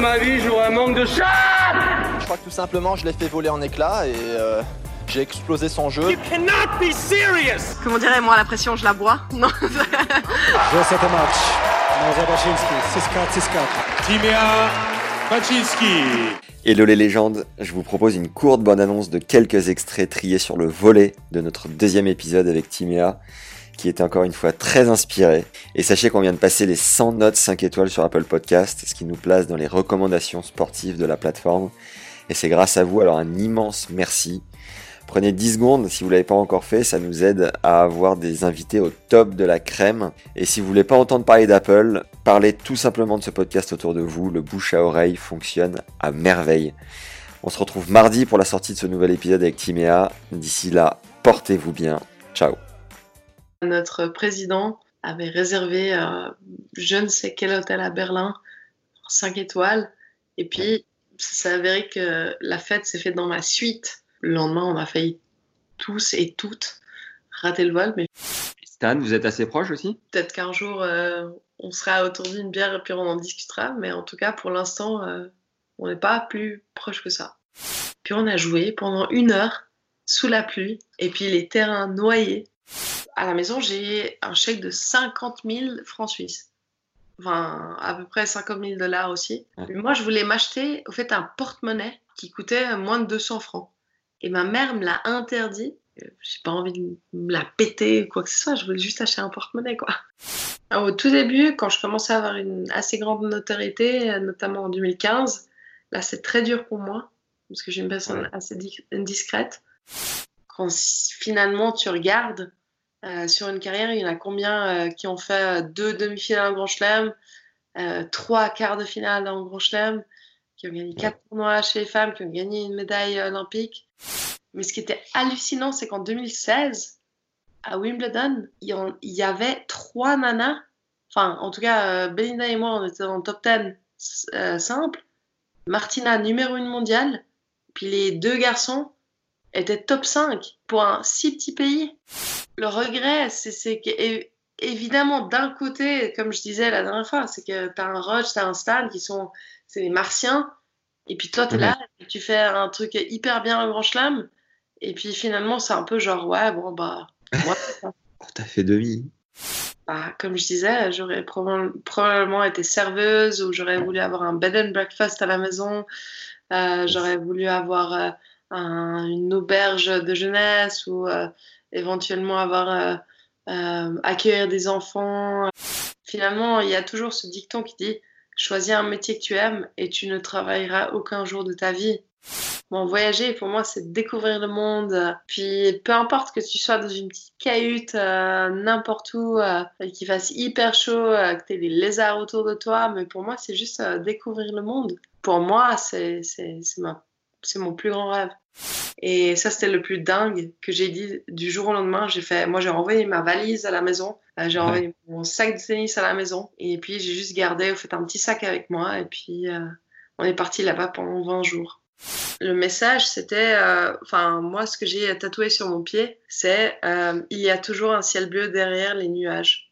Toute ma vie, j'aurais un manque de chat Je crois que tout simplement, je l'ai fait voler en éclats et euh, j'ai explosé son jeu. You cannot be serious Comment dirais moi la pression je la bois? Non. Match. Ciska. Timea Baczynski. Hello les légendes, je vous propose une courte bonne annonce de quelques extraits triés sur le volet de notre deuxième épisode avec Timea, qui était encore une fois très inspiré. Et sachez qu'on vient de passer les 100 notes 5 étoiles sur Apple Podcast, ce qui nous place dans les recommandations sportives de la plateforme. Et c'est grâce à vous, alors un immense merci. Prenez 10 secondes si vous l'avez pas encore fait, ça nous aide à avoir des invités au top de la crème. Et si vous voulez pas entendre parler d'Apple, parlez tout simplement de ce podcast autour de vous, le bouche à oreille fonctionne à merveille. On se retrouve mardi pour la sortie de ce nouvel épisode avec Timéa. D'ici là, portez-vous bien. Ciao. Notre président avait réservé euh, je ne sais quel hôtel à Berlin, 5 étoiles. Et puis, ça s'est avéré que la fête s'est faite dans ma suite. Le lendemain, on a failli tous et toutes rater le vol, mais Stan, vous êtes assez proche aussi? peut-être qu'un jour, euh, on sera autour d'une bière et puis on en discutera. Mais en tout cas, pour l'instant, euh, on n'est pas plus proche que ça. Puis on a joué pendant une heure sous la pluie et puis les terrains noyés. À la maison, j'ai un chèque de 50 000 francs suisses. Enfin, à peu près 50 000 dollars aussi. Ouais. Moi, je voulais m'acheter, au fait, un porte-monnaie qui coûtait moins de 200 francs. Et ma mère me l'a interdit. Euh, J'ai pas envie de me la péter ou quoi que ce soit. Je voulais juste acheter un porte-monnaie, quoi. Alors, au tout début, quand je commençais à avoir une assez grande notoriété, notamment en 2015, là, c'est très dur pour moi parce que j'ai une personne Ouais. assez di- discrète. Quand finalement tu regardes euh, sur une carrière, il y en a combien euh, qui ont fait euh, deux demi-finales en Grand Chelem, euh, trois quarts de finale en Grand Chelem, qui ont gagné quatre tournois chez les femmes, qui ont gagné une médaille olympique. Mais ce qui était hallucinant, c'est qu'en 2016, à Wimbledon, il y, avait trois nanas. Enfin, en tout cas, Belinda et moi, on était dans le top 10 euh, simple. Martina, numéro 1 mondiale. Puis les deux garçons étaient top 5 pour un si petit pays. Le regret, c'est évidemment, d'un côté, comme je disais la dernière fois, c'est que tu as un Roche, tu as un Stan qui sont c'est les martiens. Et puis toi, tu es là, et tu fais un truc hyper bien en grand chelem. Et puis finalement, c'est un peu genre, ouais, bon, bah, moi, Oh, T'as fait demi. bah, comme je disais, j'aurais probab- probablement été serveuse ou j'aurais voulu avoir un bed and breakfast à la maison. Euh, j'aurais voulu avoir euh, un- une auberge de jeunesse ou euh, éventuellement avoir euh, euh, accueillir des enfants. Finalement, il y a toujours ce dicton qui dit choisis un métier que tu aimes et tu ne travailleras aucun jour de ta vie. Bon, voyager, pour moi, c'est découvrir le monde. Puis, peu importe que tu sois dans une petite cahute, n'importe où, euh, qu'il fasse hyper chaud, que tu aies des lézards autour de toi, mais pour moi, c'est juste découvrir le monde. Pour moi, c'est ma- c'est mon plus grand rêve. Et ça, c'était le plus dingue que j'ai dit du jour au lendemain. J'ai fait, moi, j'ai renvoyé ma valise à la maison, euh, j'ai renvoyé mon sac de tennis à la maison, et puis j'ai juste gardé, au fait, un petit sac avec moi, et puis euh, on est parti là-bas pendant 20 jours. Le message, c'était, euh, enfin, moi, ce que j'ai tatoué sur mon pied, c'est euh, il y a toujours un ciel bleu derrière les nuages.